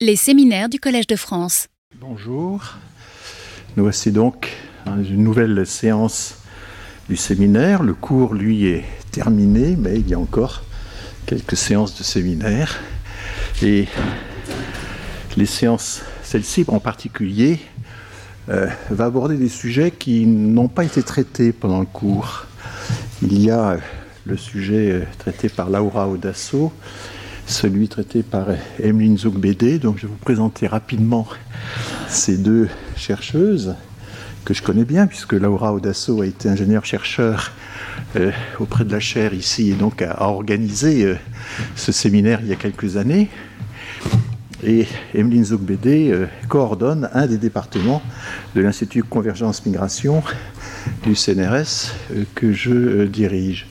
Les séminaires du Collège de France. Bonjour. Nous voici donc une nouvelle séance du séminaire. Le cours, lui, est terminé, mais il y a encore quelques séances de séminaire. Et les séances, celle-ci en particulier, euh, va aborder des sujets qui n'ont pas été traités pendant le cours. Il y a le sujet euh, traité par Laura Odasso, celui traité par Emeline Zougbédé. Donc je vais vous présenter rapidement ces deux chercheuses que je connais bien, puisque Laura Odasso a été ingénieure-chercheur euh, auprès de la chaire ici et donc a, organisé euh, ce séminaire il y a quelques années. Et Emeline Zougbédé euh, coordonne un des départements de l'Institut Convergence Migration du CNRS que je dirige.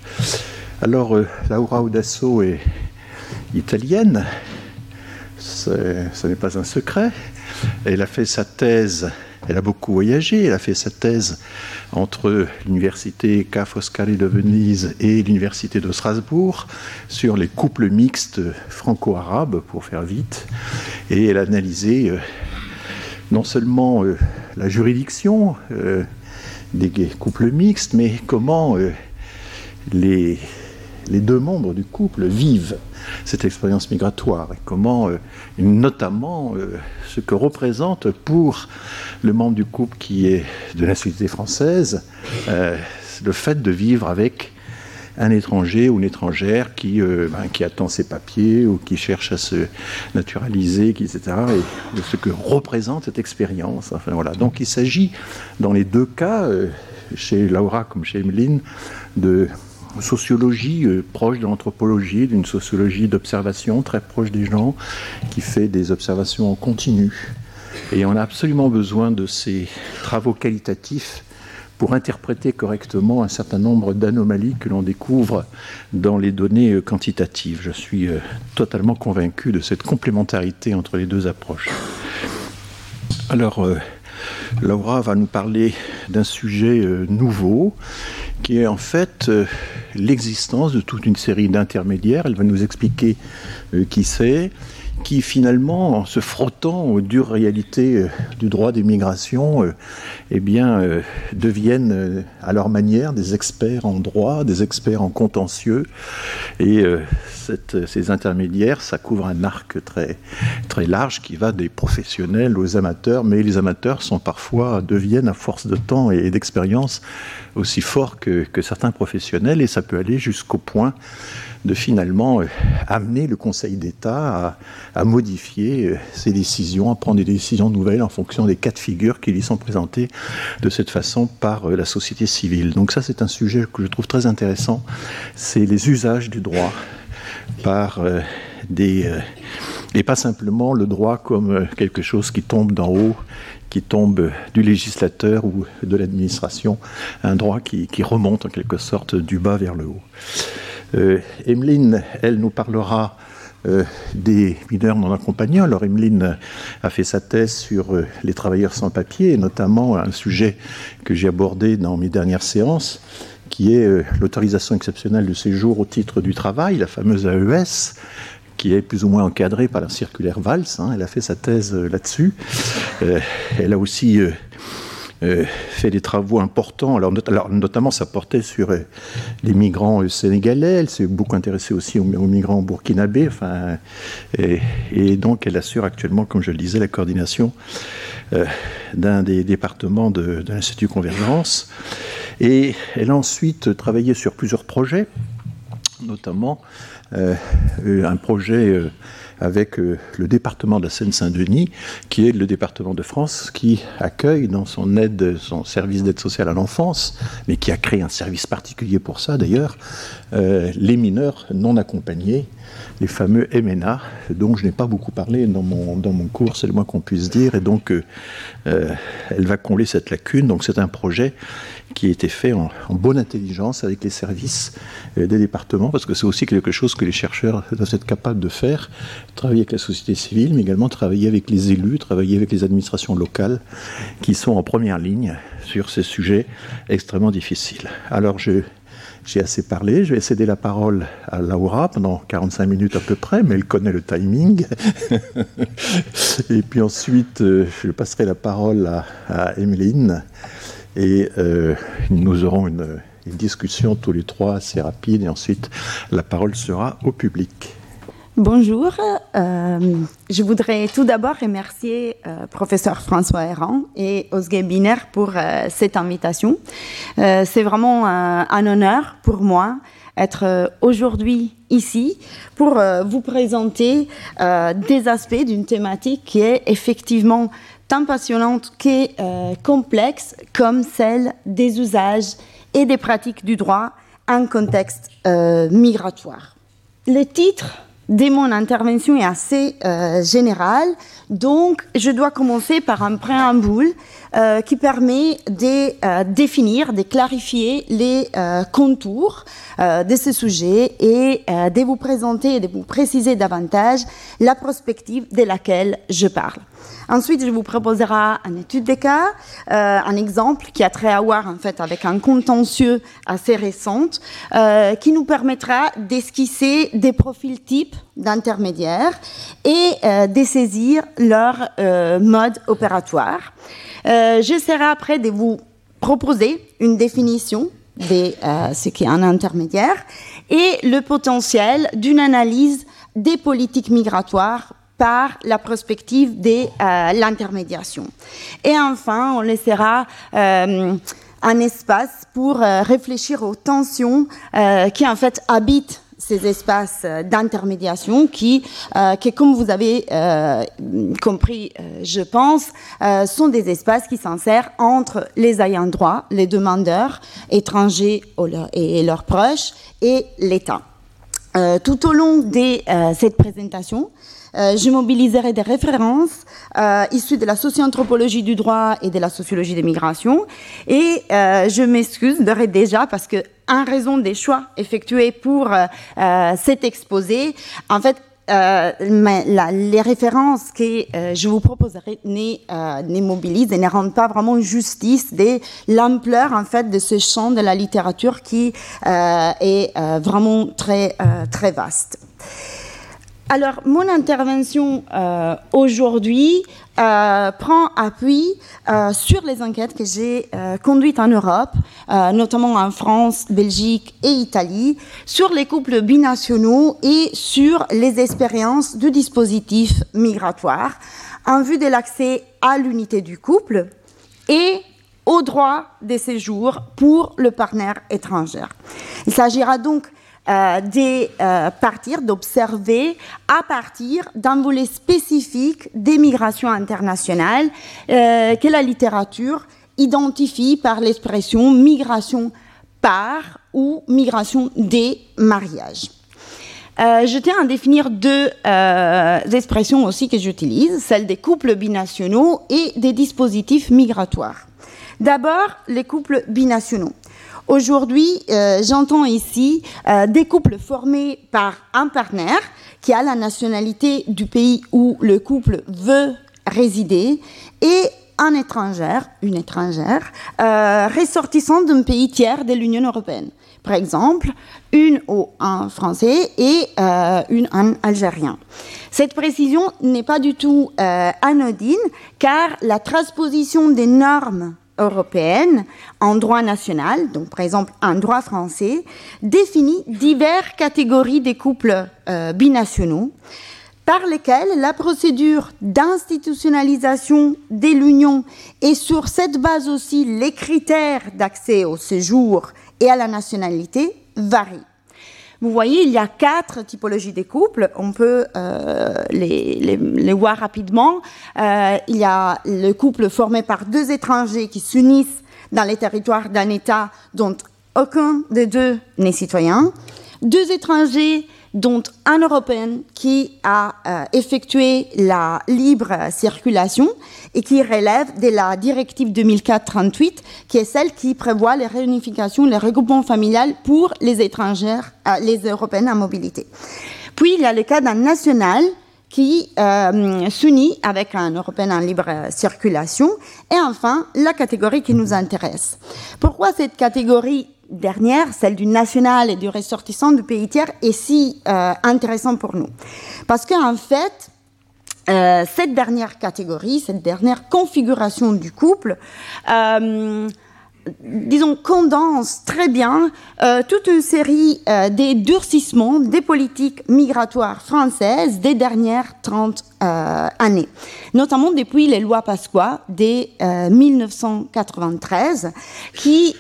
Alors, Laura Odasso est italienne, ce n'est pas un secret. Elle a fait sa thèse, elle a beaucoup voyagé, elle a fait sa thèse entre l'université Ca' Foscari de Venise et l'université de Strasbourg sur les couples mixtes franco-arabes, pour faire vite, et elle a analysé euh, non seulement euh, la juridiction euh, des couples mixtes, mais comment les, les deux membres du couple vivent cette expérience migratoire et comment, euh, notamment, euh, ce que représente pour le membre du couple qui est de nationalité française euh, le fait de vivre avec un étranger ou une étrangère qui, ben, attend ses papiers ou qui cherche à se naturaliser, etc. Et ce que représente cette expérience. Enfin, voilà. Donc il s'agit, dans les deux cas, chez Laura comme chez Emeline, de sociologie euh, proche de l'anthropologie, d'une sociologie d'observation très proche des gens, qui fait des observations en continu. Et on a absolument besoin de ces travaux qualitatifs pour interpréter correctement un certain nombre d'anomalies que l'on découvre dans les données euh, quantitatives. Je suis euh, totalement convaincu de cette complémentarité entre les deux approches. Alors, Laura va nous parler d'un sujet nouveau qui est en fait euh, l'existence de toute une série d'intermédiaires. Elle va nous expliquer euh, qui c'est, qui finalement, en se frottant aux dures réalités euh, du droit des migrations, eh bien, deviennent à leur manière des experts en droit, des experts en contentieux. Et ces intermédiaires, ça couvre un arc très, très large qui va des professionnels aux amateurs, mais les amateurs sont parfois, deviennent à force de temps et d'expérience aussi forts que, certains professionnels, et ça peut aller jusqu'au point de finalement euh, amener le Conseil d'État à, modifier euh, ses décisions, à prendre des décisions nouvelles en fonction des cas de figure qui lui sont présentés de cette façon par euh, la société civile. Donc ça, c'est un sujet que je trouve très intéressant, c'est les usages du droit par des... et pas simplement le droit comme quelque chose qui tombe d'en haut qui tombe du législateur ou de l'administration, un droit qui, remonte en quelque sorte du bas vers le haut. Euh, Emeline, elle nous parlera euh, des mineurs non accompagnés. Alors Emeline a fait sa thèse sur euh, les travailleurs sans papier, et notamment un sujet que j'ai abordé dans mes dernières séances, qui est l'autorisation exceptionnelle de séjour au titre du travail, la fameuse AES, qui est plus ou moins encadrée par la circulaire Valls. Hein. elle a fait sa thèse là-dessus. Elle a aussi fait des travaux importants. Alors, notamment, ça portait sur les migrants sénégalais. Elle s'est beaucoup intéressée aussi aux, migrants burkinabés. Enfin, et, donc, elle assure actuellement, comme je le disais, la coordination d'un des départements de, l'Institut Convergence. Et elle a ensuite travaillé sur plusieurs projets, notamment euh, un projet euh, avec euh, le département de la Seine-Saint-Denis, qui est le département de France qui accueille dans son aide, son service d'aide sociale à l'enfance, mais qui a créé un service particulier pour ça d'ailleurs, les mineurs non accompagnés, les fameux MNA, dont je n'ai pas beaucoup parlé dans mon, dans mon cours, c'est le moins qu'on puisse dire, et donc elle va combler cette lacune. Donc c'est un projet qui été fait en, bonne intelligence avec les services euh, des départements, parce que c'est aussi quelque chose que les chercheurs doivent être capables de faire, travailler avec la société civile, mais également travailler avec les élus, travailler avec les administrations locales, qui sont en première ligne sur ces sujets extrêmement difficiles. Alors j'ai assez parlé. Je vais céder la parole à Laura pendant 45 minutes à peu près, mais elle connaît le timing. et puis ensuite, euh, je passerai la parole à, à Emeline. Et euh, nous aurons une, discussion tous les trois assez rapide. Et ensuite, la parole sera au public. Bonjour, euh, je voudrais tout d'abord remercier euh, professeur François Errand et Osge Biner pour cette invitation. C'est vraiment un, honneur pour moi être aujourd'hui ici pour vous présenter des aspects d'une thématique qui est effectivement tant passionnante que complexe comme celle des usages et des pratiques du droit en contexte migratoire. Le titre de mon intervention est assez euh, générale, donc je dois commencer par un préambule euh, qui permet de euh, définir, de clarifier les euh, contours de ce sujet et de vous présenter et de vous préciser davantage la perspective de laquelle je parle. Ensuite, je vous proposerai une étude des cas, un exemple qui a très à voir avec un contentieux assez récent, qui nous permettra d'esquisser des profils types d'intermédiaires et de saisir leur mode opératoire. Euh, J'essaierai après de vous proposer une définition de euh, ce qu'est un intermédiaire et le potentiel d'une analyse des politiques migratoires par la perspective de euh, l'intermédiation. Et enfin, on laissera un espace pour réfléchir aux tensions qui en fait habitent ces espaces d'intermédiation qui, euh, qui, comme vous avez euh, compris, euh, je pense, euh, sont des espaces qui s'insèrent entre les ayants droit, les demandeurs étrangers et leurs proches et l'État. Euh, tout au long de euh, cette présentation, euh, je mobiliserai des références euh, issues de la socio-anthropologie du droit et de la sociologie des migrations. Et euh, je m'excuse d'ores déjà parce que, en raison des choix effectués pour euh, euh, cet exposé, en fait, euh, mais la, les références que euh, je vous proposerai euh, et ne rendent pas vraiment justice de l'ampleur en fait de ce champ de la littérature qui euh, est euh, vraiment très euh, très vaste. Alors, mon intervention euh, aujourd'hui euh, prend appui euh, sur les enquêtes que j'ai conduites en Europe, notamment en France, Belgique et Italie, sur les couples binationaux et sur les expériences du dispositif migratoire en vue de l'accès à l'unité du couple et au droit de séjour pour le partenaire étranger. Il s'agira donc euh, euh, d'observer à partir d'un volet spécifique des migrations internationales euh, que la littérature identifie par l'expression migration par ou migration des mariages. Je tiens à définir deux expressions aussi que j'utilise, celle des couples binationaux et des dispositifs migratoires. D'abord, les couples binationaux. Aujourd'hui, euh, j'entends ici euh, des couples formés par un partenaire qui a la nationalité du pays où le couple veut résider et un étranger, une étrangère, euh, ressortissant d'un pays tiers de l'Union européenne. Par exemple, une ou un français et une un algérien. Cette précision n'est pas du tout anodine car la transposition des normes européenne en droit national, donc par exemple en droit français, définit diverses catégories des couples euh, binationaux par lesquels la procédure d'institutionnalisation de l'union et sur cette base aussi les critères d'accès au séjour et à la nationalité varient. Vous voyez, il y a quatre typologies des couples. On peut euh, les, voir rapidement. Euh, il y a le couple formé par deux étrangers qui s'unissent dans les territoires d'un État dont aucun des deux n'est citoyen. Deux étrangers dont un Européen qui a euh, effectué la libre circulation et qui relève de la directive 2004-38, qui est celle qui prévoit les réunifications, les regroupements familiales pour les étrangères, euh, les Européennes en mobilité. Puis il y a le cas d'un national qui euh, s'unit avec un Européen en libre circulation. Et enfin, la catégorie qui nous intéresse. Pourquoi cette catégorie dernière, celle du national et du ressortissant du pays tiers, est si euh, intéressante pour nous. Parce qu'en fait, euh, cette dernière catégorie, cette dernière configuration du couple, euh, disons, condense très bien euh, toute une série euh, des durcissements des politiques migratoires françaises des dernières 30 euh, années, notamment depuis les lois Pasqua dès 1993, qui,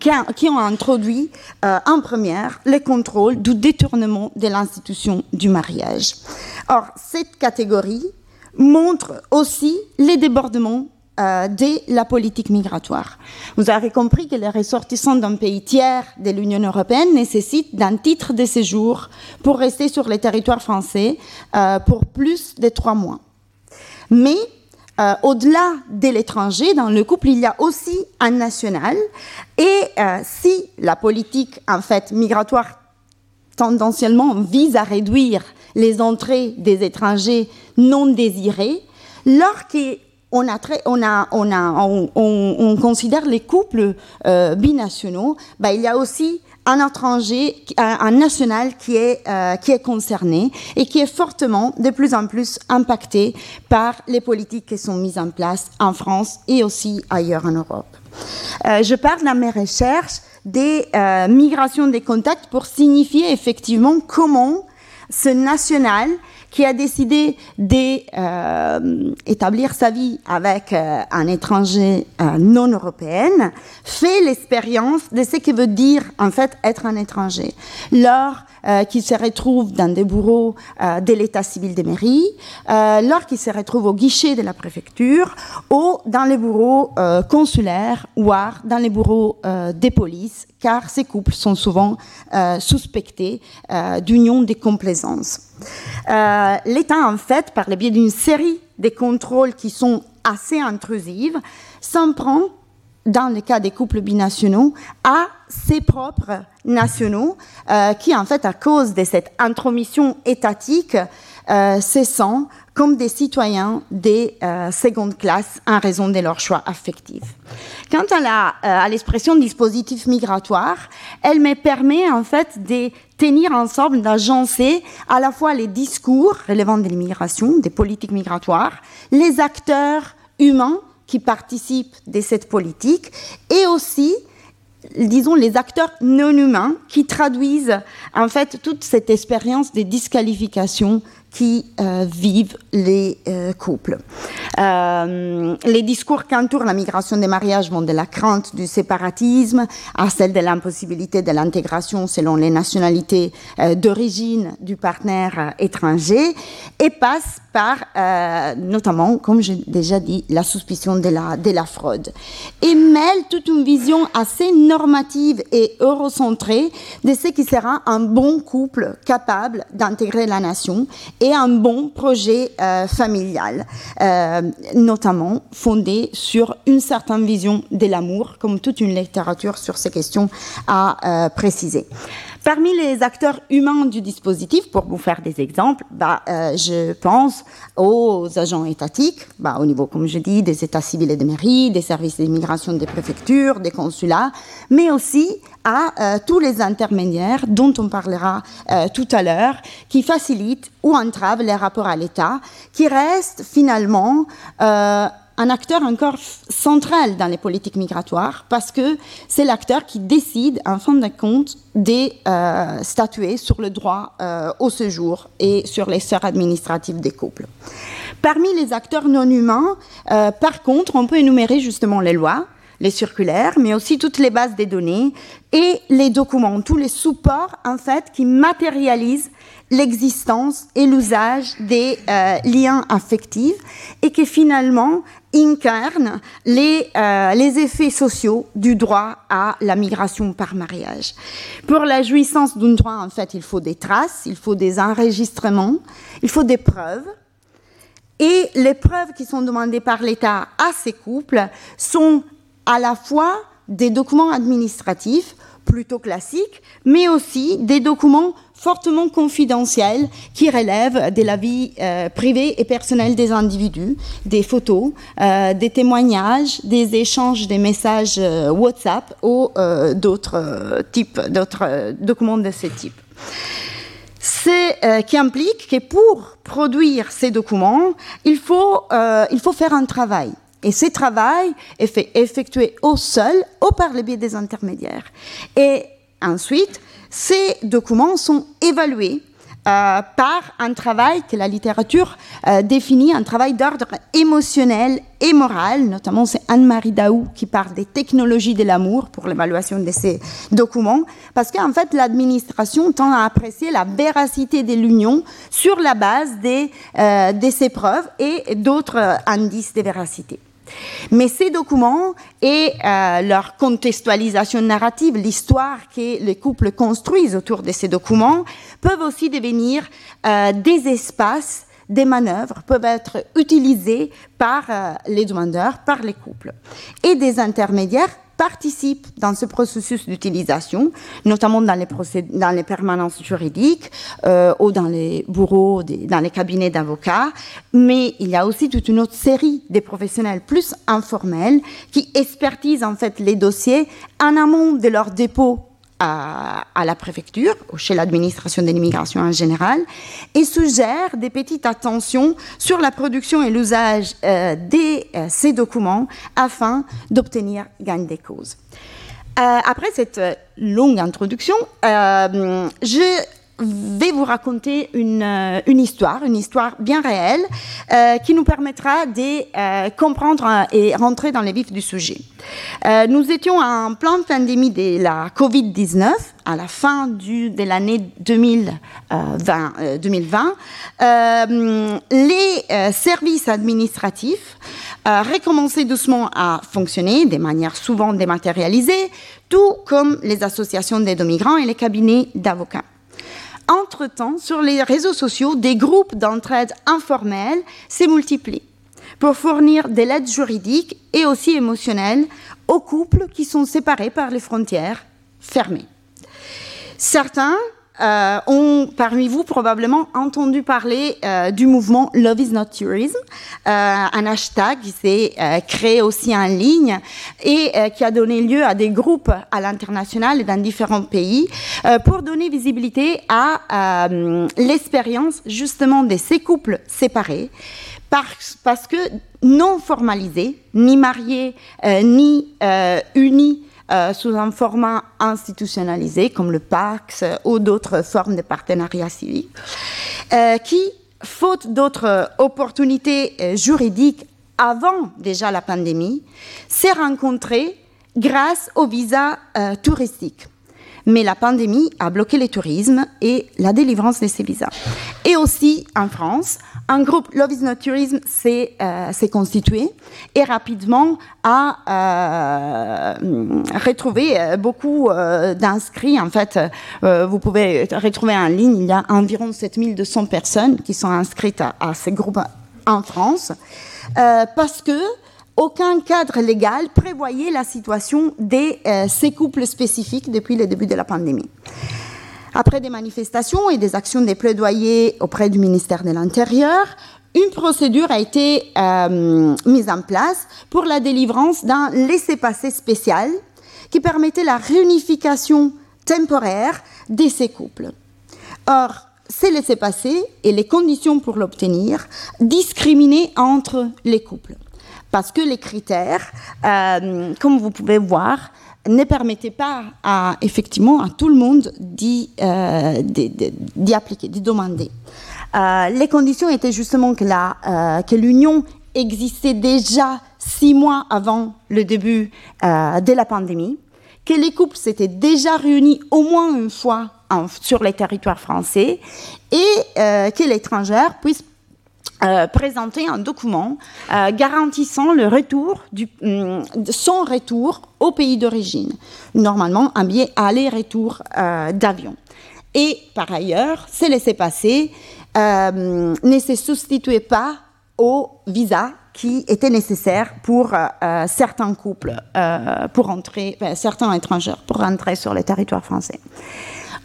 qui, qui, ont introduit en première les contrôles du détournement de l'institution du mariage. Or, cette catégorie montre aussi les débordements euh, de la politique migratoire. Vous avez compris que les ressortissants d'un pays tiers de l'Union européenne nécessitent d'un titre de séjour pour rester sur le territoire français euh, pour plus de trois mois. Mais euh, au-delà de l'étranger, dans le couple, il y a aussi un national. Et si la politique en fait migratoire tendanciellement vise à réduire les entrées des étrangers non désirés, lorsqu'il on, a on, a, on, a, on, considère les couples euh, binationaux, bah, il y a aussi un étranger, un, national qui est, euh, qui est concerné et qui est fortement, de plus en plus, impacté par les politiques qui sont mises en place en France et aussi ailleurs en Europe. Euh, je parle dans mes recherches des migrations des contacts pour signifier effectivement comment ce national qui a décidé d'établir euh, sa vie avec euh, un étranger euh, non européen, fait l'expérience de ce que veut dire en fait être un étranger. Lors qu'il se retrouve dans des bureaux de l'état civil des mairies, lors qu'il se retrouve au guichet de la préfecture, ou dans les bureaux consulaires, ou dans les bureaux des polices, car ces couples sont souvent suspectés d'union des complaisances. Euh, L'État, en fait, par le biais d'une série de contrôles qui sont assez intrusives, s'en prend, dans le cas des couples binationaux, à ses propres nationaux, euh, qui, en fait, à cause de cette intromission étatique, euh, se comme des citoyens des euh, secondes classes en raison de leur choix affectif. Quant à l'expression dispositif migratoire, elle me permet en fait de tenir ensemble, d'agencer à la fois les discours relevant de l'immigration, des politiques migratoires, les acteurs humains qui participent de cette politique et aussi disons, les acteurs non humains qui traduisent en fait toute cette expérience des disqualifications qui euh, vivent les euh, couples. Euh, les discours qui entourent la migration des mariages vont de la crainte du séparatisme à celle de l'impossibilité de l'intégration selon les nationalités d'origine du partenaire étranger et passent par notamment, comme j'ai déjà dit, la suspicion de la, de la fraude. Et mêlent toute une vision assez normative et eurocentrée de ce qui sera un bon couple capable d'intégrer la nation et un bon projet euh, familial, euh, notamment fondé sur une certaine vision de l'amour, comme toute une littérature sur ces questions a euh, précisé. Parmi les acteurs humains du dispositif, pour vous faire des exemples, bah, euh, je pense aux agents étatiques, bah, au niveau, comme je dis, des états civils et des mairies, des services d'immigration des préfectures, des consulats, mais aussi à euh, tous les intermédiaires dont on parlera euh, tout à l'heure, qui facilitent ou entravent les rapports à l'État, qui restent finalement un acteur encore central dans les politiques migratoires parce que c'est l'acteur qui décide, en fin de compte, de euh, statuer sur le droit euh, au séjour et sur les sphères administratives des couples. Parmi les acteurs non humains, euh, par contre, on peut énumérer justement les lois, les circulaires, mais aussi toutes les bases des données et les documents, tous les supports en fait qui matérialisent l'existence et l'usage des liens affectifs et qui finalement incarne les, euh, les effets sociaux du droit à la migration par mariage. Pour la jouissance d'un droit, en fait, il faut des traces, il faut des enregistrements, il faut des preuves. Et les preuves qui sont demandées par l'État à ces couples sont à la fois des documents administratifs plutôt classiques, mais aussi des documents fortement confidentiels qui relèvent de la vie euh, privée et personnelle des individus, des photos, euh, des témoignages, des échanges des messages euh, WhatsApp ou d'autres types, d'autres documents de ce type. C'est qui implique que pour produire ces documents, il faut, il faut faire un travail. Et ce travail est fait effectué au seul ou par le biais des intermédiaires. Et ensuite, ces documents sont évalués euh, par un travail que la littérature euh, définit, un travail d'ordre émotionnel et moral. Notamment, c'est Anne-Marie Daou qui parle des technologies de l'amour pour l'évaluation de ces documents. Parce qu'en fait, l'administration tend à apprécier la véracité de l'union sur la base des, euh, de ces preuves et d'autres indices de véracité. Mais ces documents et euh, leur contextualisation narrative, l'histoire que les couples construisent autour de ces documents, peuvent aussi devenir euh, des espaces des manœuvres peuvent être utilisées par euh, les demandeurs, par les couples. Et des intermédiaires participent dans ce processus d'utilisation, notamment dans les, dans les permanences juridiques euh, ou dans les bureaux, dans les cabinets d'avocats. Mais il y a aussi toute une autre série de professionnels plus informels qui expertisent en fait les dossiers en amont de leur dépôt à, la préfecture ou chez l'administration de l'immigration en général et suggère des petites attentions sur la production et l'usage euh, de euh, ces documents afin d'obtenir gain des causes. Euh, après cette longue introduction, je vais vous raconter une, euh, une, histoire, une histoire bien réelle, euh, qui nous permettra de euh, comprendre et rentrer dans les vifs du sujet. Nous étions en pleine pandémie de la Covid-19, à la fin de l'année 2020. 2020. les services administratifs recommençaient doucement à fonctionner de manière souvent dématérialisée, tout comme les associations d'aide aux migrants et les cabinets d'avocats. Entre-temps, sur les réseaux sociaux, des groupes d'entraide informelles s'est multiplient pour fournir des aides juridiques et aussi émotionnelles aux couples qui sont séparés par les frontières fermées. Certains euh, ont parmi vous probablement entendu parler euh, du mouvement Love is not tourism, euh, un hashtag qui s'est créé aussi en ligne et qui a donné lieu à des groupes à l'international et dans différents pays pour donner visibilité à l'expérience justement de ces couples séparés. Parce, parce que non formalisés, ni mariés, ni unis euh, sous un format institutionnalisé comme le PAX ou d'autres formes de partenariat civil, euh, qui, faute d'autres opportunités euh, juridiques avant déjà la pandémie, s'est rencontré grâce au visa touristique mais la pandémie a bloqué le tourisme et la délivrance de ces visas. Et aussi en France, un groupe Love is Not Tourism s'est euh, constitué et rapidement a euh, retrouvé euh, beaucoup d'inscrits. En fait, vous pouvez retrouver en ligne, il y a environ 7200 personnes qui sont inscrites à, à ces groupes en France parce que aucun cadre légal prévoyait la situation de euh, ces couples spécifiques depuis le début de la pandémie. Après des manifestations et des actions de plaidoyer auprès du ministère de l'Intérieur, une procédure a été euh, mise en place pour la délivrance d'un laissez-passer spécial qui permettait la réunification temporaire de ces couples. Or, ces laissez-passer et les conditions pour l'obtenir discriminaient entre les couples parce que les critères, euh, comme vous pouvez voir, ne permettaient pas à, effectivement à tout le monde d'y euh, appliquer, d'y demander. Euh, les conditions étaient justement que, l'union existait déjà six mois avant le début de la pandémie, que les couples s'étaient déjà réunis au moins une fois sur les territoires français et que l'étrangère puisse euh, présenter un document euh, garantissant le retour du, mm, son retour au pays d'origine. Normalement, un billet aller-retour euh, d'avion. Et par ailleurs, ces laissés-passer ne se substituaient pas au visa qui était nécessaire pour certains couples, pour entrer, certains étrangers, pour entrer sur le territoire français.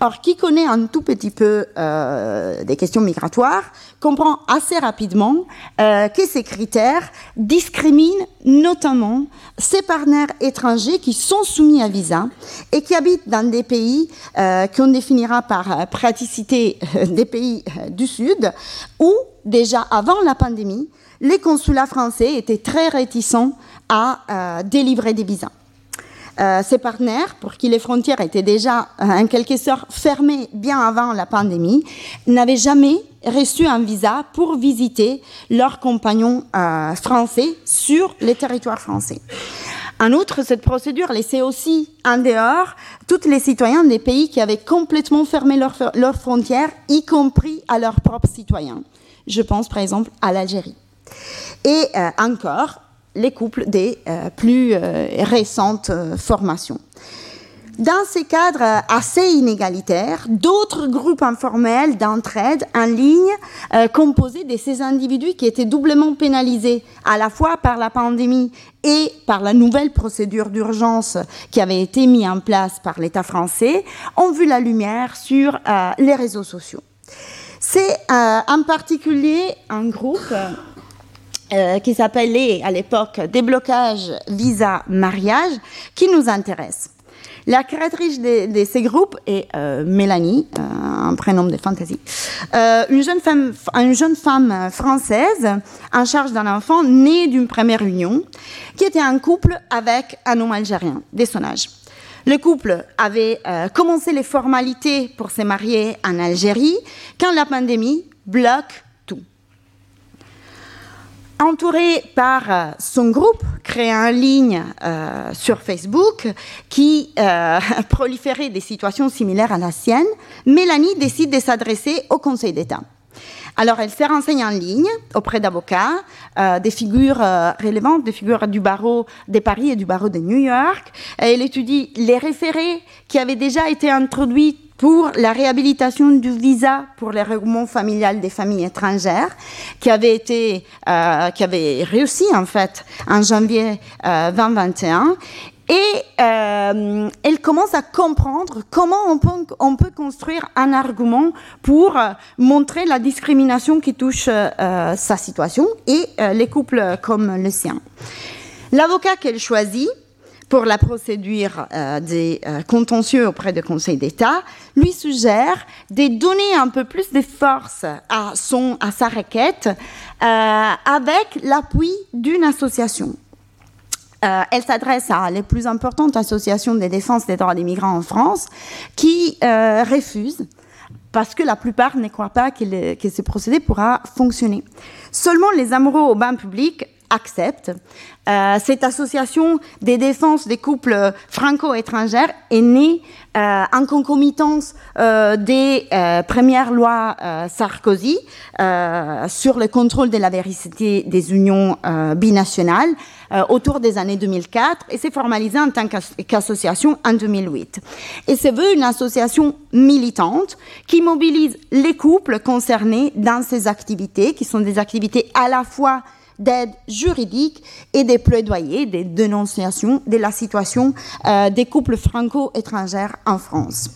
Or, qui connaît un tout petit peu euh, des questions migratoires comprend assez rapidement euh, que ces critères discriminent notamment ces partenaires étrangers qui sont soumis à visa et qui habitent dans des pays euh, qu'on définira par praticité des pays du Sud, où déjà avant la pandémie, les consulats français étaient très réticents à délivrer des visas. Euh, ses partenaires, pour qui les frontières étaient déjà euh, en quelque sorte fermées bien avant la pandémie, n'avaient jamais reçu un visa pour visiter leurs compagnons euh, français sur les territoires français. En outre, cette procédure laissait aussi en dehors tous les citoyens des pays qui avaient complètement fermé leurs, leurs frontières, y compris à leurs propres citoyens. Je pense par exemple à l'Algérie. Et encore, les couples des euh, plus euh, récentes euh, formations. Dans ces cadres assez inégalitaires, d'autres groupes informels d'entraide en ligne composés de ces individus qui étaient doublement pénalisés à la fois par la pandémie et par la nouvelle procédure d'urgence qui avait été mise en place par l'État français, ont vu la lumière sur les réseaux sociaux. C'est en particulier un groupe euh, qui s'appelait à l'époque déblocage visa mariage qui nous intéresse. La créatrice de, ces groupes est euh, Mélanie, euh, un prénom de fantaisie, une, jeune femme, française en charge d'un enfant né d'une première union, qui était en couple avec un homme algérien dès son. Le couple avait commencé les formalités pour se marier en Algérie quand la pandémie bloque entourée par euh, son groupe créé en ligne euh, sur Facebook qui euh, proliférait des situations similaires à la sienne, Mélanie décide de s'adresser au Conseil d'État. Alors, elle se renseigne en ligne auprès d'avocats, des figures relevantes, des figures du barreau de Paris et du barreau de New York. elle étudie les référés qui avaient déjà été introduits pour la réhabilitation du visa pour les regroupements familial des familles étrangères, qui avait été, euh, qui avait réussi en fait en janvier 2021. Euh, Et euh, elle commence à comprendre comment on peut, on peut, construire un argument pour montrer la discrimination qui touche sa situation et les couples comme le sien. L'avocat qu'elle choisit, pour la procédure euh, des euh, contentieux auprès du Conseil d'État, lui suggère de donner un peu plus de force à, son, à sa requête euh, avec l'appui d'une association. elle s'adresse à les plus importantes associations de défense des droits des migrants en France qui refusent parce que la plupart ne croient pas que, que ce procédé pourra fonctionner. Seulement les amoureux au bain public accepte. Euh, cette association des défenses des couples franco-étrangères est née euh, en concomitance euh, des premières lois Sarkozy sur le contrôle de la vérité des unions binationales autour des années 2004 et s'est formalisée en tant qu'association en 2008. Et c'est veut une association militante qui mobilise les couples concernés dans ces activités, qui sont des activités à la fois d'aide juridique et des plaidoyers, des dénonciations de la situation euh, des couples franco-étrangers en France.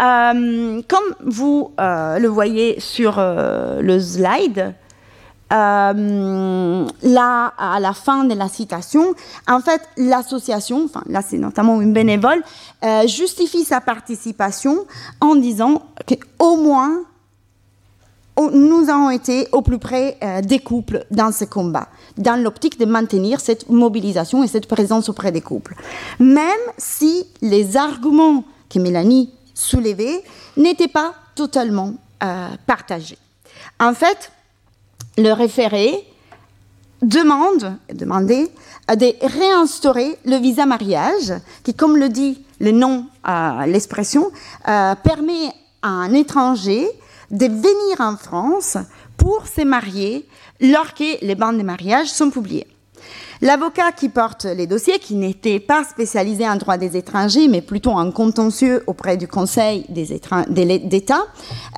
Euh, comme vous euh, le voyez sur le slide, là, à la fin de la citation, en fait, l'association, enfin là c'est notamment une bénévole, justifie sa participation en disant qu'au moins nous avons été au plus près euh, des couples dans ce combat, dans l'optique de maintenir cette mobilisation et cette présence auprès des couples. Même si les arguments que Mélanie soulevait n'étaient pas totalement euh, partagés. En fait, le référé demande, demandait de réinstaurer le visa mariage, qui, comme le dit le nom, euh, l'expression, permet à un étranger de venir en France pour se marier lorsque les bandes de mariage sont publiées. L'avocat qui porte les dossiers, qui n'était pas spécialisé en droit des étrangers, mais plutôt en contentieux auprès du Conseil d'État,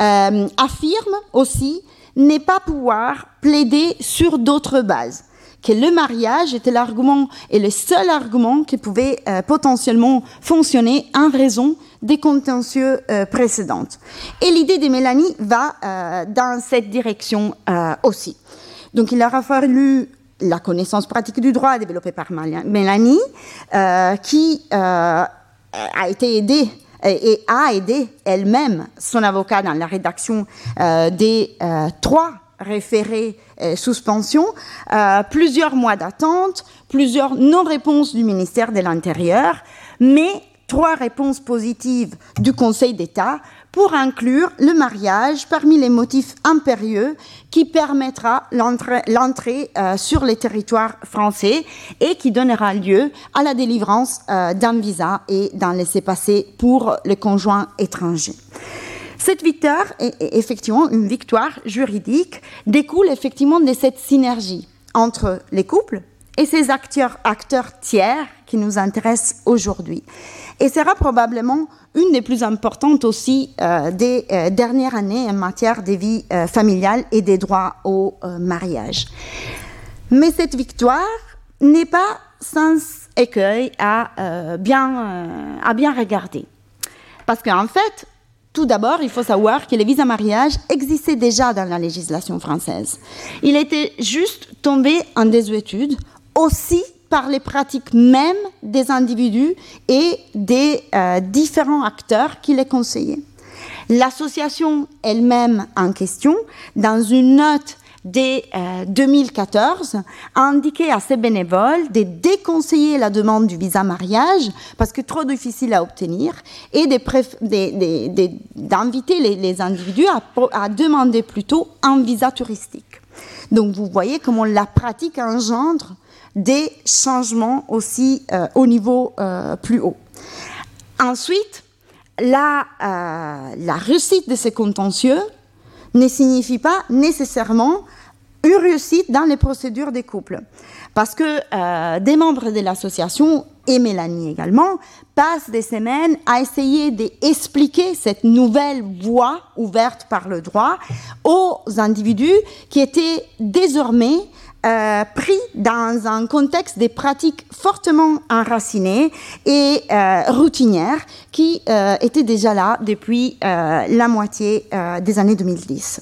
euh, affirme aussi n'est pas pouvoir plaider sur d'autres bases que le mariage était l'argument et le seul argument qui pouvait euh, potentiellement fonctionner en raison des contentieux euh, précédentes. Et l'idée de Mélanie va euh, dans cette direction aussi. Donc il aura fallu la connaissance pratique du droit développée par Mélanie, qui a été aidée et a aidé elle-même son avocat dans la rédaction des trois référés euh, suspension, euh, plusieurs mois d'attente, plusieurs non-réponses du ministère de l'Intérieur, mais trois réponses positives du Conseil d'État pour inclure le mariage parmi les motifs impérieux qui permettra l'entrée euh, sur les territoires français et qui donnera lieu à la délivrance d'un visa et d'un laissez-passer pour le conjoint étranger. Cette victoire est effectivement une victoire juridique, découle effectivement de cette synergie entre les couples et ces acteurs, tiers qui nous intéressent aujourd'hui. Et sera probablement une des plus importantes aussi euh, des euh, dernières années en matière de vie euh, familiale et des droits au mariage. Mais cette victoire n'est pas sans écueil à, bien, à bien regarder. Parce qu'en fait, tout d'abord, il faut savoir que les visas mariage existaient déjà dans la législation française. Il était juste tombé en désuétude aussi par les pratiques mêmes des individus et des euh, différents acteurs qui les conseillaient. L'association elle-même en question, dans une note dès 2014 a indiqué à ses bénévoles de déconseiller la demande du visa mariage parce que trop difficile à obtenir et d'inviter les, individus à, demander plutôt un visa touristique. Donc vous voyez comment la pratique engendre des changements aussi euh, au niveau euh, plus haut. Ensuite, la, euh, la réussite de ces contentieux ne signifie pas nécessairement une réussite dans les procédures des couples. Parce que euh, des membres de l'association, et Mélanie également, passent des semaines à essayer d'expliquer cette nouvelle voie ouverte par le droit aux individus qui étaient désormais euh, pris dans un contexte des pratiques fortement enracinées et euh, routinières qui euh, étaient déjà là depuis la moitié des années 2010.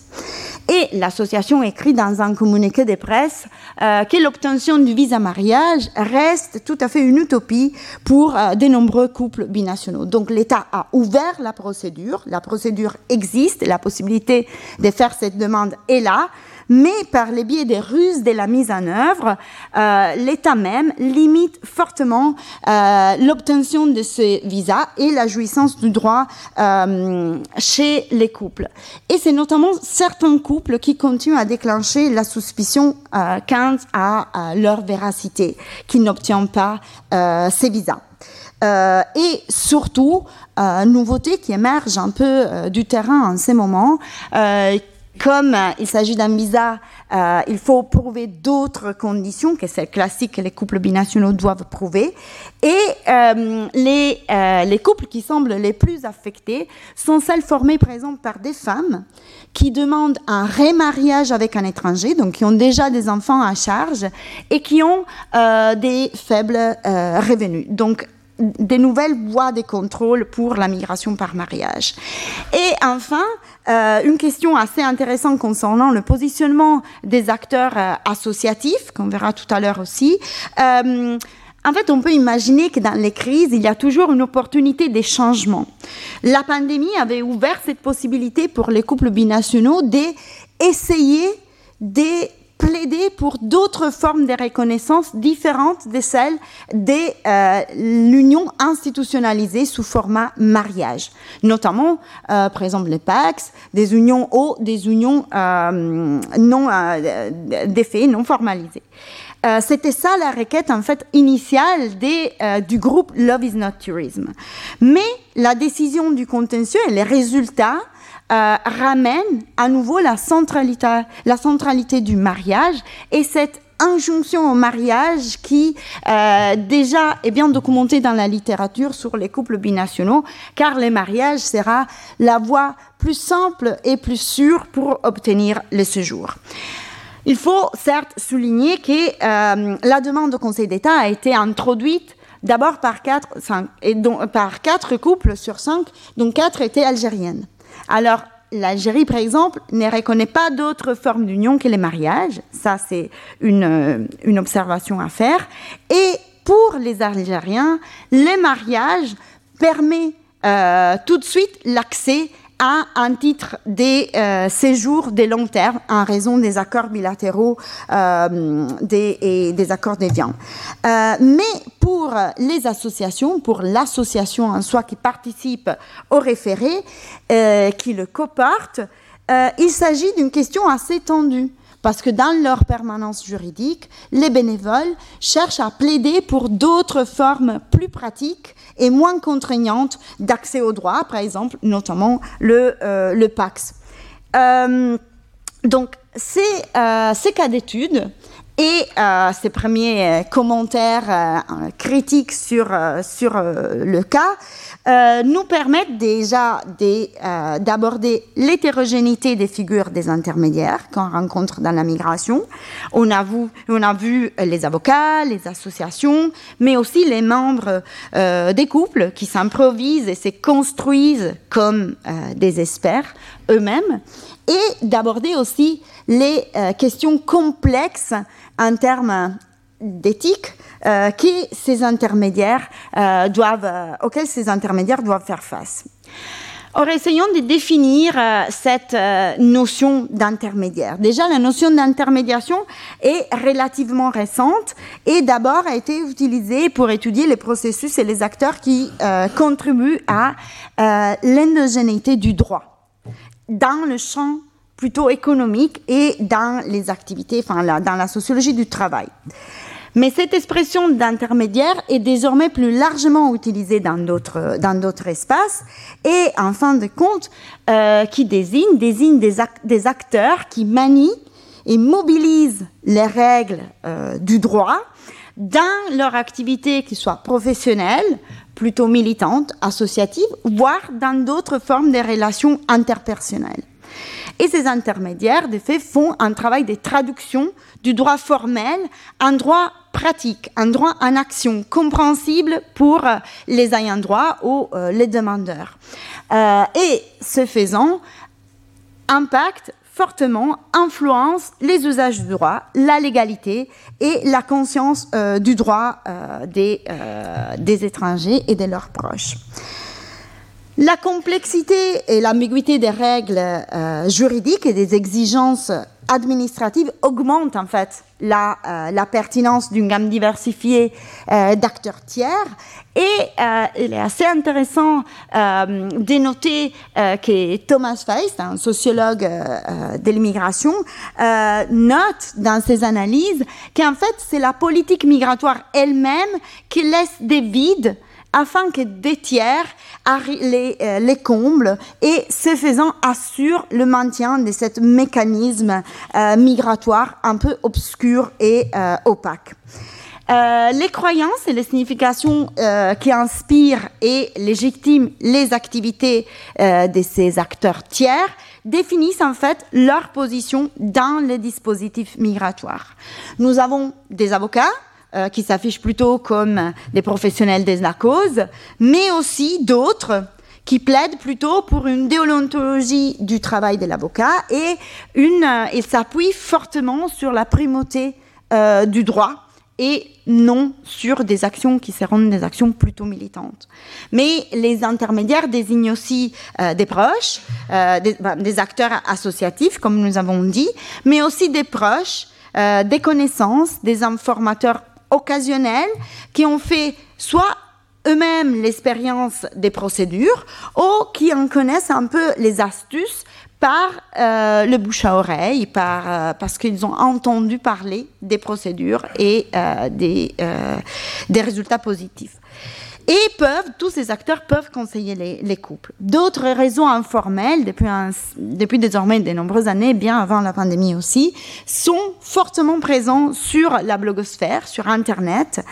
Et l'association écrit dans un communiqué de presse que l'obtention du visa mariage reste tout à fait une utopie pour de nombreux couples binationaux. Donc l'État a ouvert la procédure, la procédure existe, la possibilité de faire cette demande est là mais par les biais des ruses de la mise en œuvre, euh, l'État même limite fortement euh, l'obtention de ce visa et la jouissance du droit euh, chez les couples. Et c'est notamment certains couples qui continuent à déclencher la suspicion quant à, leur véracité, qui n'obtiennent pas ces visas. et surtout, nouveauté qui émerge un peu du terrain en ces moments, comme euh, il s'agit d'un visa, euh, il faut prouver d'autres conditions que celles classiques que les couples binationaux doivent prouver. Et euh, les, les couples qui semblent les plus affectés sont celles formées, par exemple, par des femmes qui demandent un remariage avec un étranger, donc qui ont déjà des enfants à charge et qui ont des faibles revenus. Donc, des nouvelles voies de contrôle pour la migration par mariage. Et enfin, euh, une question assez intéressante concernant le positionnement des acteurs euh, associatifs, qu'on verra tout à l'heure aussi. Euh, en fait, on peut imaginer que dans les crises, il y a toujours une opportunité des changements. La pandémie avait ouvert cette possibilité pour les couples binationaux d'essayer de plaider pour d'autres formes de reconnaissance différentes de celles de euh, l'union institutionnalisée sous format mariage, notamment, euh, par exemple, les PAX, des unions ou des unions euh, non d'effet non formalisées. C'était ça la requête en fait initiale du groupe Love is not tourism. Mais la décision du contentieux et les résultats ramène à nouveau la centralité, du mariage et cette injonction au mariage qui euh, déjà est bien documentée dans la littérature sur les couples binationaux, car le mariage sera la voie plus simple et plus sûre pour obtenir le séjour. Il faut certes souligner que euh, la demande au Conseil d'État a été introduite d'abord par quatre, et par quatre couples sur cinq, dont quatre étaient algériennes. Alors, l'Algérie, par exemple, ne reconnaît pas d'autres formes d'union que les mariages. Ça, c'est une, euh, observation à faire. Et pour les Algériens, le mariage permet euh, tout de suite l'accès à un titre des euh, séjours des long terme en raison des accords bilatéraux euh, et des accords des. Euh, mais pour les associations, pour l'association en soi qui participe au référé, qui le coporte, il s'agit d'une question assez tendue parce que dans leur permanence juridique, les bénévoles cherchent à plaider pour d'autres formes plus pratiques et moins contraignantes d'accès au droit, par exemple, notamment le, euh, le PAX. Euh, donc, ces, euh, ces cas d'études et ces premiers commentaires critiques sur, sur le cas euh, nous permettent déjà euh, d'aborder l'hétérogénéité des figures des intermédiaires qu'on rencontre dans la migration. On a, vu, on a vu les avocats, les associations, mais aussi les membres euh, des couples qui s'improvisent et se construisent comme des experts eux-mêmes, et d'aborder aussi les questions complexes en termes d'éthique euh, ces intermédiaires euh, doivent, euh, auxquels ces intermédiaires doivent faire face. Or, essayons de définir cette notion d'intermédiaire. Déjà, la notion d'intermédiation est relativement récente et d'abord a été utilisée pour étudier les processus et les acteurs qui contribuent à l'endogénéité du droit dans le champ plutôt économique et dans les activités, enfin, dans la sociologie du travail. Mais cette expression d'intermédiaire est désormais plus largement utilisée dans d'autres, espaces et, en fin de compte, euh, qui désigne, désigne des, acteurs qui manient et mobilisent les règles euh, du droit dans leur activité, qui soit professionnelle, plutôt militante, associative, voire dans d'autres formes de relations interpersonnelles. Et ces intermédiaires, de fait, font un travail de traduction du droit formel en droit pratique, un droit en action compréhensible pour euh, les ayants droit ou euh, les demandeurs. Euh, et ce faisant, impacte fortement, influence les usages du droit, la légalité et la conscience du droit des, des étrangers et de leurs proches. La complexité et l'ambiguïté des règles euh, juridiques et des exigences administratives augmentent en fait la, euh, pertinence d'une gamme diversifiée euh, d'acteurs tiers. Et il est assez intéressant de noter que Thomas Feist, un sociologue de l'immigration, note dans ses analyses qu'en fait c'est la politique migratoire elle-même qui laisse des vides afin que des tiers les, euh, les comblent et ce faisant assure le maintien de ce mécanisme euh, migratoire un peu obscur et euh, opaque. les croyances et les significations qui inspirent et légitiment les activités de ces acteurs tiers définissent en fait leur position dans les dispositifs migratoires. Nous avons des avocats, euh, qui s'affichent plutôt comme des professionnels de la cause, mais aussi d'autres qui plaident plutôt pour une déontologie du travail de l'avocat et une, euh, s'appuient fortement sur la primauté euh, du droit et non sur des actions qui seront des actions plutôt militantes. Mais les intermédiaires désignent aussi des proches, des, ben, des, acteurs associatifs, comme nous avons dit, mais aussi des proches, des connaissances, des informateurs occasionnels qui ont fait soit eux-mêmes l'expérience des procédures ou qui en connaissent un peu les astuces par euh, le bouche à oreille, par, euh, parce qu'ils ont entendu parler des procédures et euh, des, des résultats positifs. Et peuvent, tous ces acteurs peuvent conseiller les, couples. D'autres réseaux informels, depuis, depuis désormais de nombreuses années, bien avant la pandémie aussi, sont fortement présents sur la blogosphère, sur Internet.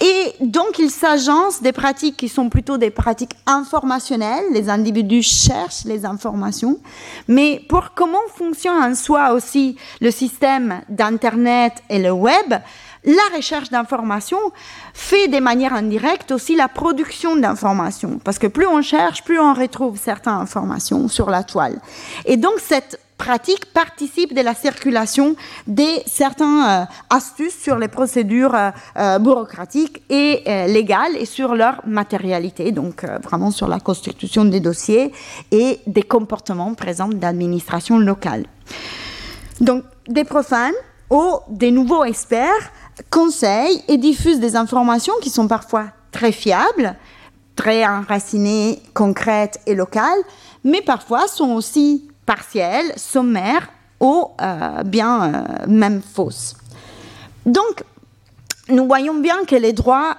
Et donc, ils s'agencent des pratiques qui sont plutôt des pratiques informationnelles. Les individus cherchent les informations. Mais pour comment fonctionne en soi aussi le système d'Internet et le web, la recherche d'informations fait de manière indirecte aussi la production d'informations. Parce que plus on cherche, plus on retrouve certaines informations sur la toile. Et donc cette pratique participe de la circulation de certaines euh, astuces sur les procédures euh, euh, bureaucratiques et légales et sur leur matérialité, donc vraiment sur la constitution des dossiers et des comportements présents d'administration locale. Donc des profanes ou des nouveaux experts conseillent et diffusent des informations qui sont parfois très fiables, très enracinées, concrètes et locales, mais parfois sont aussi partielles, sommaires ou euh, bien euh, même fausses. Donc, nous voyons bien que les droits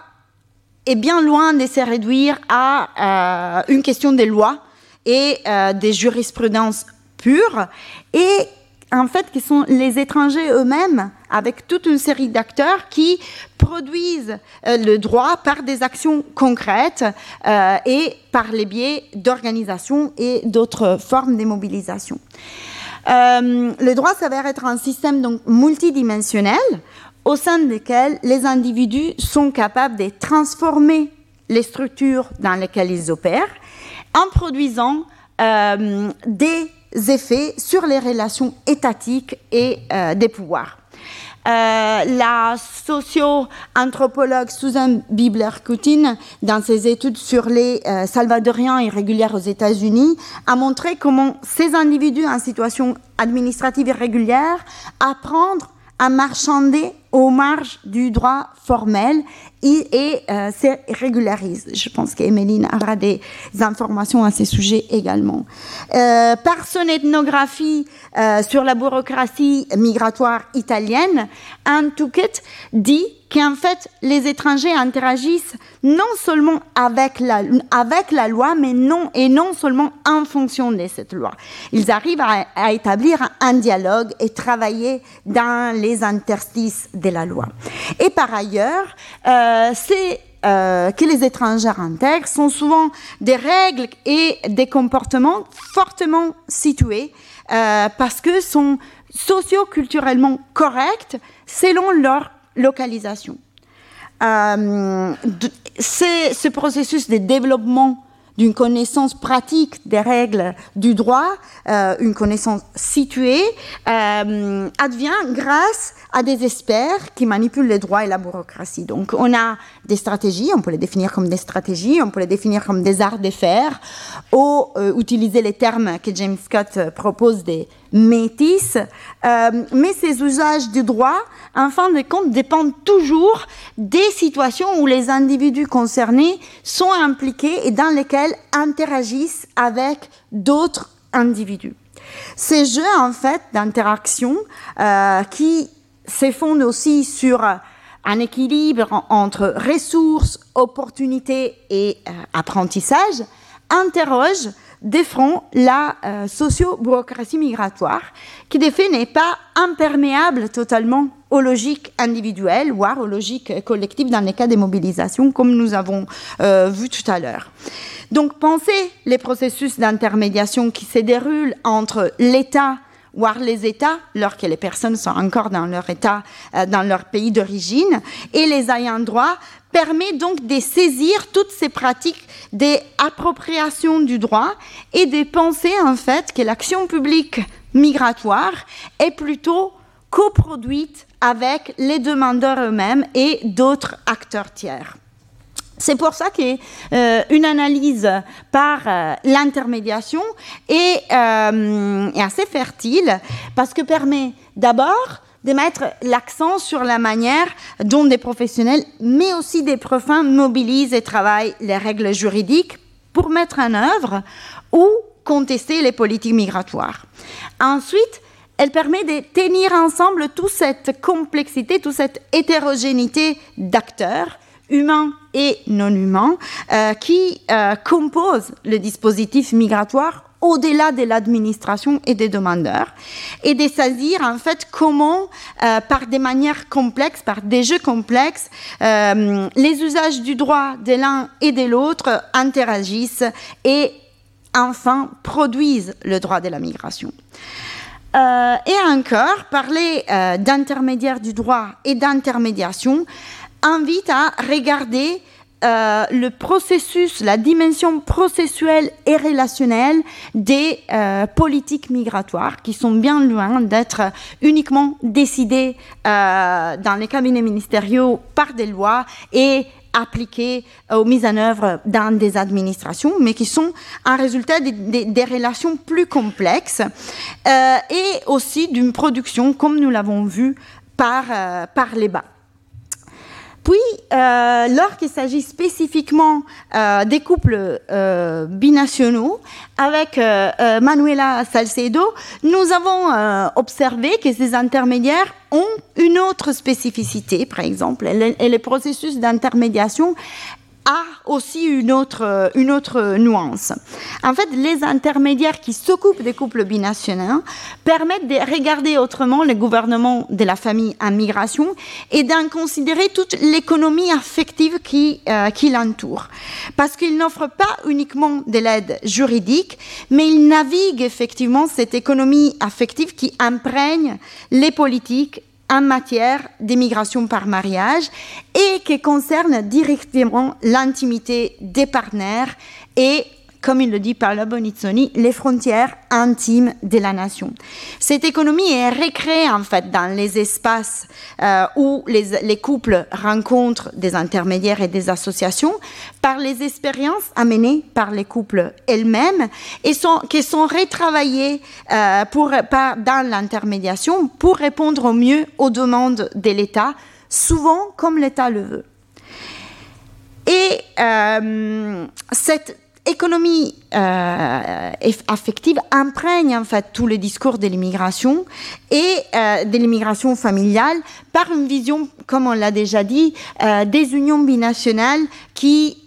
est bien loin de se réduire à euh, une question des lois et des jurisprudences pures et en fait, qui sont les étrangers eux-mêmes, avec toute une série d'acteurs qui produisent euh, le droit par des actions concrètes euh, et par les biais d'organisations et d'autres formes de mobilisation. Euh, le droit s'avère être un système donc multidimensionnel au sein duquel les individus sont capables de transformer les structures dans lesquelles ils opèrent en produisant des effets sur les relations étatiques et euh, des pouvoirs. Euh, la socio-anthropologue Susan Bibler-Coutin, dans ses études sur les euh, Salvadoriens irréguliers aux États-Unis, a montré comment ces individus en situation administrative irrégulière apprennent à marchander aux marges du droit formel et, et euh, se régularise. Je pense qu'Emeline aura des informations à ce sujet également. Euh, par son ethnographie euh, sur la bureaucratie migratoire italienne, Anne dit qu'en fait, les étrangers interagissent non seulement avec la, avec la loi, mais non, et non seulement en fonction de cette loi. Ils arrivent à, établir un dialogue et travailler dans les interstices de la loi. Et par ailleurs, euh, c'est euh, que les étrangers intègrent sont souvent des règles et des comportements fortement situés euh, parce que sont socio-culturellement corrects selon leur localisation. Euh, c'est ce processus de développement d'une connaissance pratique des règles du droit, euh, une connaissance située, euh, advient grâce à des experts qui manipulent les droits et la bureaucratie. Donc on a des stratégies, on peut les définir comme des stratégies, on peut les définir comme des arts de faire, ou euh, utiliser les termes que James Scott propose des métis, mais ces usages du droit, en fin de compte, dépendent toujours des situations où les individus concernés sont impliqués et dans lesquels interagissent avec d'autres individus. Ces jeux, en fait, d'interaction euh, qui se fondent aussi sur un équilibre entre ressources, opportunités et euh, apprentissage, interrogent défend la euh, socio-bureaucratie migratoire, qui de fait n'est pas imperméable totalement aux logiques individuelles, voire aux logiques collectives dans les cas des mobilisations, comme nous avons euh, vu tout à l'heure. Donc, pensez les processus d'intermédiation qui se déroulent entre l'État voire les États, lorsque les personnes sont encore dans leur État, euh, dans leur pays d'origine, et les ayants droit permet donc de saisir toutes ces pratiques d'appropriation du droit et de penser en fait que l'action publique migratoire est plutôt coproduite avec les demandeurs eux-mêmes et d'autres acteurs tiers. C'est pour ça qu'une euh, analyse par euh, l'intermédiation est, euh, est, assez fertile parce que permet d'abord de mettre l'accent sur la manière dont des professionnels, mais aussi des profins, mobilisent et travaillent les règles juridiques pour mettre en œuvre ou contester les politiques migratoires. Ensuite, elle permet de tenir ensemble toute cette complexité, toute cette hétérogénéité d'acteurs, humains et non humains qui composent le dispositif migratoire au-delà de l'administration et des demandeurs, et de saisir en fait comment, euh, par des manières complexes, par des jeux complexes, euh, les usages du droit de l'un et de l'autre interagissent et enfin produisent le droit de la migration. Euh, et encore, parler d'intermédiaire du droit et d'intermédiation invite à regarder euh, le processus, la dimension processuelle et relationnelle des euh, politiques migratoires qui sont bien loin d'être uniquement décidées euh, dans les cabinets ministériaux par des lois et appliquées aux mises en œuvre dans des administrations, mais qui sont un résultat des, relations plus complexes et aussi d'une production, comme nous l'avons vu, par, par les bas. Puis, euh, lorsqu'il s'agit spécifiquement euh, des couples euh, binationaux, avec Manuela Salcedo, nous avons observé que ces intermédiaires ont une autre spécificité, par exemple, et les processus d'intermédiation a aussi une autre, une autre nuance. En fait, les intermédiaires qui s'occupent des couples binationaux permettent de regarder autrement le gouvernement de la famille en migration et d'en considérer toute l'économie affective qui, euh, qui l'entoure. Parce qu'ils n'offrent pas uniquement de l'aide juridique, mais ils naviguent effectivement cette économie affective qui imprègne les politiques en matière d'immigration par mariage et qui concerne directement l'intimité des partenaires et comme il le dit Paolo Bonizzoni, les frontières intimes de la nation. Cette économie est recréée en fait dans les espaces euh, où les, les, couples rencontrent des intermédiaires et des associations par les expériences amenées par les couples elles-mêmes et qui sont retravaillées euh, dans l'intermédiation pour répondre au mieux aux demandes de l'État, souvent comme l'État le veut. Et euh, cette économie euh, affective imprègne en fait tous les discours de l'immigration et euh, de l'immigration familiale par une vision, comme on l'a déjà dit, euh, des unions binationales qui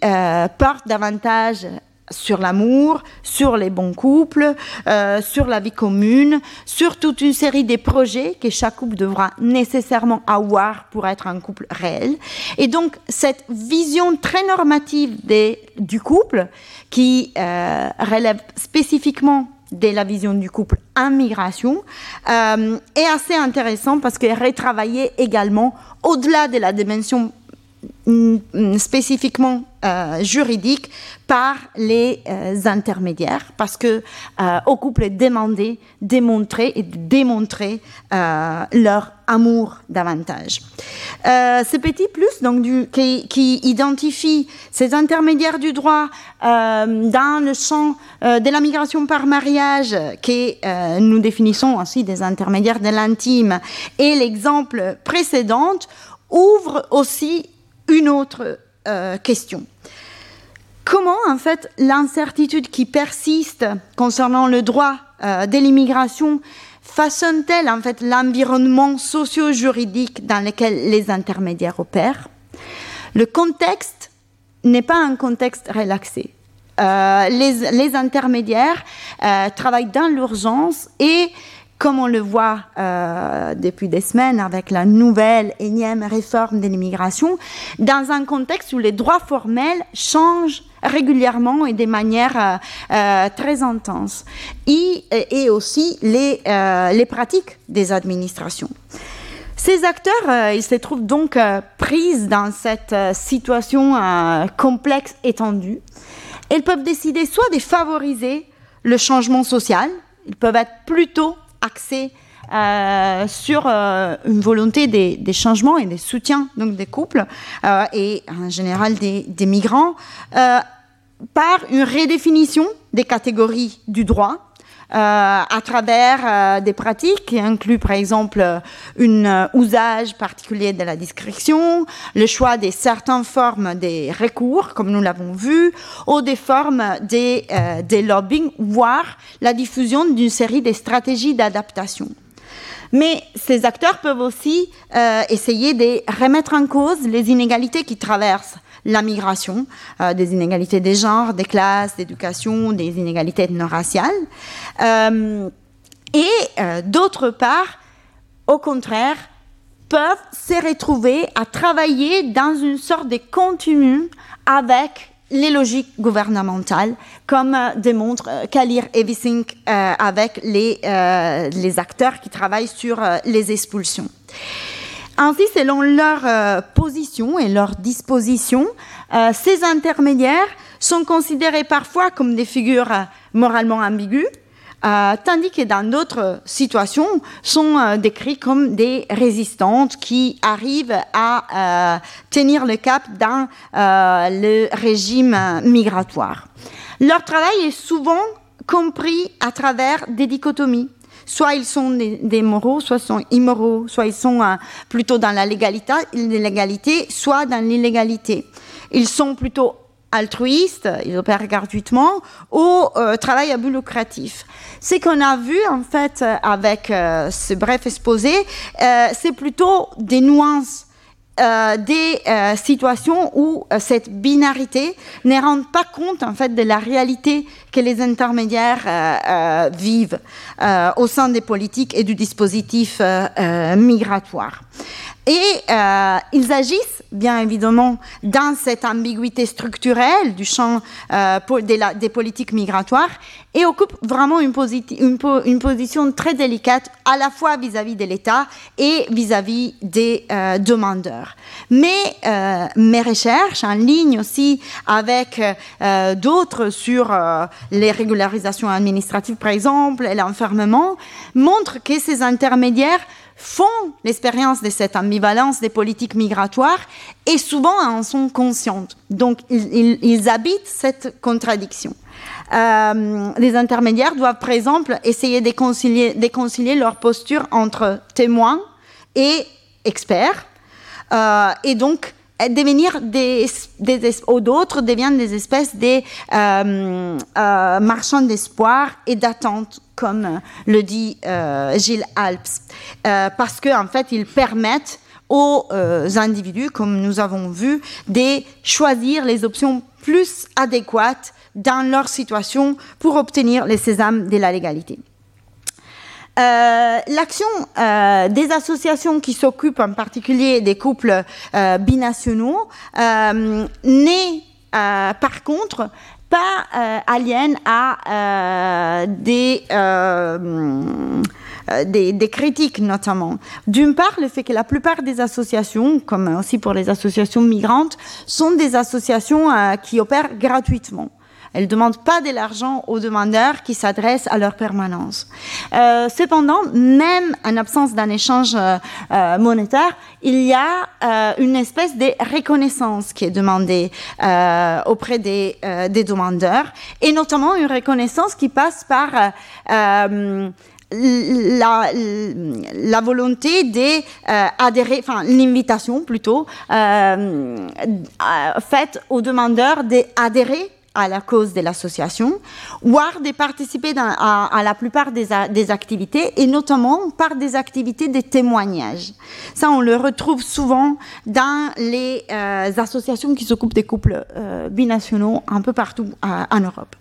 portent davantage sur l'amour, sur les bons couples, euh, sur la vie commune, sur toute une série de projets que chaque couple devra nécessairement avoir pour être un couple réel. Et donc cette vision très normative des, du couple, qui euh, relève spécifiquement de la vision du couple en migration, euh, est assez intéressant parce qu'elle est retravaillée également au-delà de la dimension spécifiquement euh, juridique par les euh, intermédiaires, parce que euh, au couple est demandé démontrer et démontrer leur amour davantage. ce petit plus donc qui, qui, identifie ces intermédiaires du droit dans le champ de la migration par mariage, que nous définissons aussi des intermédiaires de l'intime, et l'exemple précédent ouvre aussi une autre question. Comment, en fait, l'incertitude qui persiste concernant le droit euh, de l'immigration façonne-t-elle, en fait, l'environnement socio-juridique dans lequel les intermédiaires opèrent? Le contexte n'est pas un contexte relaxé. Euh, les, intermédiaires euh, travaillent dans l'urgence et comme on le voit euh, depuis des semaines avec la nouvelle énième réforme de l'immigration, dans un contexte où les droits formels changent régulièrement et de manière euh, euh, très intense, et, et aussi les, pratiques des administrations. Ces acteurs, ils se trouvent donc pris dans cette situation complexe étendue. Ils peuvent décider soit de favoriser le changement social, ils peuvent être plutôt axé euh, sur euh, une volonté des, changements et des soutiens donc des couples euh, et en général des, migrants par une redéfinition des catégories du droit euh, à travers euh, des pratiques qui incluent par exemple un euh, usage particulier de la discrétion, le choix de certaines formes des recours, comme nous l'avons vu, ou des formes des, des lobbying, voire la diffusion d'une série de stratégies d'adaptation. Mais ces acteurs peuvent aussi euh, essayer de remettre en cause les inégalités qui traversent la migration, euh, des inégalités des genres, des classes, d'éducation, des inégalités ethno-raciales. Euh, et d'autre part, au contraire, peuvent se retrouver à travailler dans une sorte de continuum avec les logiques gouvernementales, comme euh, démontre euh, Kalir Evisink euh, avec les, acteurs qui travaillent sur les expulsions. Ainsi, selon leur position et leur disposition, ces intermédiaires sont considérés parfois comme des figures moralement ambiguës, euh, tandis que dans d'autres situations sont euh, décrits comme des résistantes qui arrivent à euh, tenir le cap dans le régime migratoire. Leur travail est souvent compris à travers des dichotomies. Soit ils sont des, moraux, soit ils sont immoraux, soit ils sont plutôt dans la légalité, soit dans l'illégalité. Ils sont plutôt altruistes, ils opèrent gratuitement, ou travail à but lucratif. Ce qu'on a vu en fait avec euh, ce bref exposé, euh, c'est plutôt des nuances. Euh, des situations où cette binarité ne rend pas compte en fait de la réalité que les intermédiaires vivent au sein des politiques et du dispositif migratoire. Et euh, ils agissent, bien évidemment, dans cette ambiguïté structurelle du champ euh, des, politiques migratoires et occupent vraiment une, position très délicate à la fois vis-à-vis de l'État et vis-à-vis des euh, demandeurs. Mais mes recherches en ligne aussi avec d'autres sur les régularisations administratives, par exemple, et l'enfermement, montrent que ces intermédiaires font l'expérience de cette ambivalence des politiques migratoires et souvent en sont conscientes. Donc, ils, habitent cette contradiction. Euh, les intermédiaires doivent, par exemple, essayer de concilier, leur posture entre témoins et experts. Euh, et donc, devenir des, ou d'autres deviennent des espèces de euh, marchands d'espoir et d'attente comme le dit euh, Gilles Alps, euh, parce qu'en en fait, ils permettent aux euh, individus, comme nous avons vu, de choisir les options plus adéquates dans leur situation pour obtenir les sésames de la légalité. L'action des associations qui s'occupent en particulier des couples binationaux n'est par contre pas euh, alien à euh, euh, des, des, critiques notamment. D'une part, le fait que la plupart des associations, comme aussi pour les associations migrantes, sont des associations qui opèrent gratuitement. Elles ne demandent pas de l'argent aux demandeurs qui s'adressent à leur permanence. Euh, cependant, même en absence d'un échange euh, euh, monétaire, il y a une espèce de reconnaissance qui est demandée auprès des, demandeurs, et notamment une reconnaissance qui passe par la, volonté d'adhérer, enfin l'invitation plutôt, faite aux demandeurs d'adhérer à la cause de l'association, voire de participer à, la plupart des, activités, et notamment par des activités de témoignage. Ça, on le retrouve souvent dans les euh, associations qui s'occupent des couples euh, binationaux un peu partout euh, en Europe.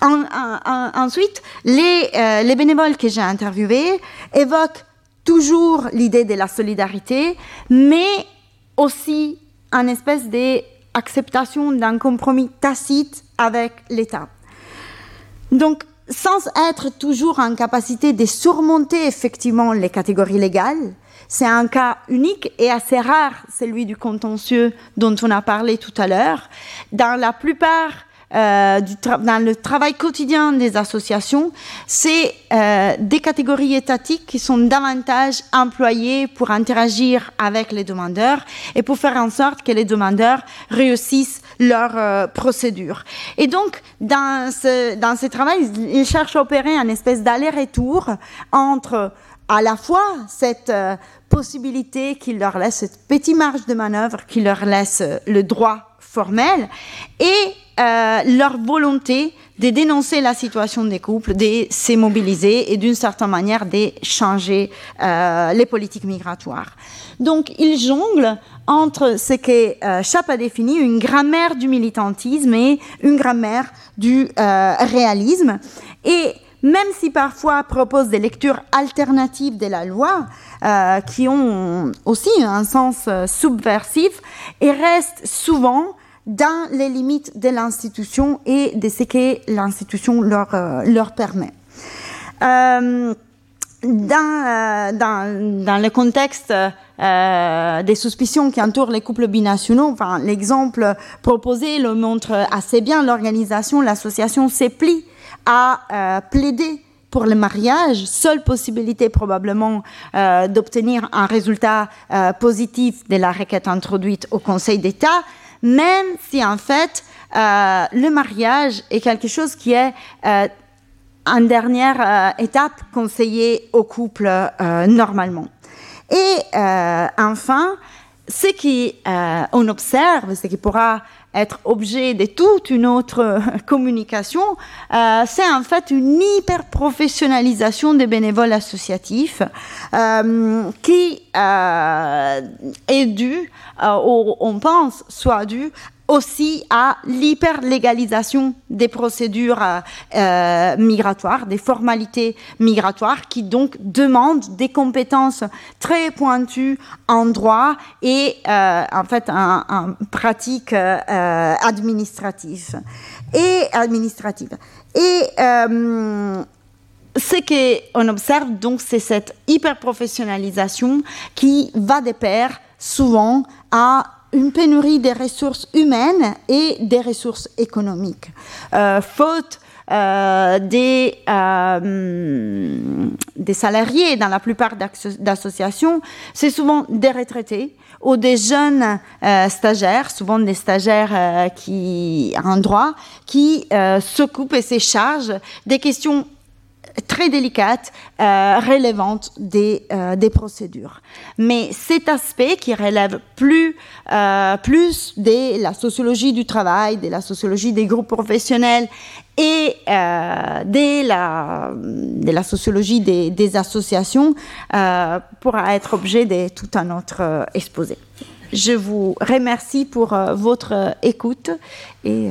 ensuite, les, les bénévoles que j'ai interviewés évoquent toujours l'idée de la solidarité, mais aussi un espèce de acceptation d'un compromis tacite avec l'État. Donc, sans être toujours en capacité de surmonter effectivement les catégories légales, c'est un cas unique et assez rare, celui du contentieux dont on a parlé tout à l'heure. Dans la plupart euh, du dans le travail quotidien des associations, c'est euh, des catégories étatiques qui sont davantage employées pour interagir avec les demandeurs et pour faire en sorte que les demandeurs réussissent leur euh, procédure. Et donc, dans ce, dans ce travail, ils cherchent à opérer un espèce d'aller-retour entre à la fois cette euh, possibilité qui leur laisse cette petite marge de manœuvre, qui leur laisse le droit formel, et euh, leur volonté de dénoncer la situation des couples, de se mobiliser et d'une certaine manière de changer euh, les politiques migratoires. Donc, il jongle entre ce que euh, Chap a défini une grammaire du militantisme et une grammaire du euh, réalisme. Et même si parfois propose des lectures alternatives de la loi, qui ont aussi un sens subversif, et reste souvent dans les limites de l'institution et de ce que l'institution leur, euh, leur permet. Euh, dans, dans, dans, le contexte euh, des suspicions qui entourent les couples binationaux, l'exemple proposé le montre assez bien. L'organisation, l'association s'éplie à euh, plaider pour le mariage, seule possibilité probablement euh, d'obtenir un résultat euh, positif de la requête introduite au Conseil d'État, même si en fait euh, le mariage est quelque chose qui est euh, en dernière euh, étape conseillé au couple normalement. Et enfin, ce qu'on observe, ce qui pourra être objet de toute une autre communication, euh, c'est en fait une hyper professionnalisation des bénévoles associatifs euh, qui euh, est due, on pense soit due aussi à l'hyperlégalisation des procédures euh, migratoires, des formalités migratoires qui donc demandent des compétences très pointues en droit et euh, en fait en, pratique euh, administrative et administrative. Et euh, ce qu'on observe donc, c'est cette hyper-professionnalisation qui va de pair souvent à une pénurie des ressources humaines et des ressources économiques. Euh, faute euh, des, euh, des salariés dans la plupart d'associations, c'est souvent des retraités ou des jeunes stagiaires, souvent des stagiaires qui en droit, qui s'occupent et se chargent des questions très délicate, euh, des, euh, des, procédures. Mais cet aspect qui relève plus, euh, plus de la sociologie du travail, de la sociologie des groupes professionnels et euh, de, la, de la sociologie des, des associations pourra être objet de tout un autre exposé. Je vous remercie pour votre écoute et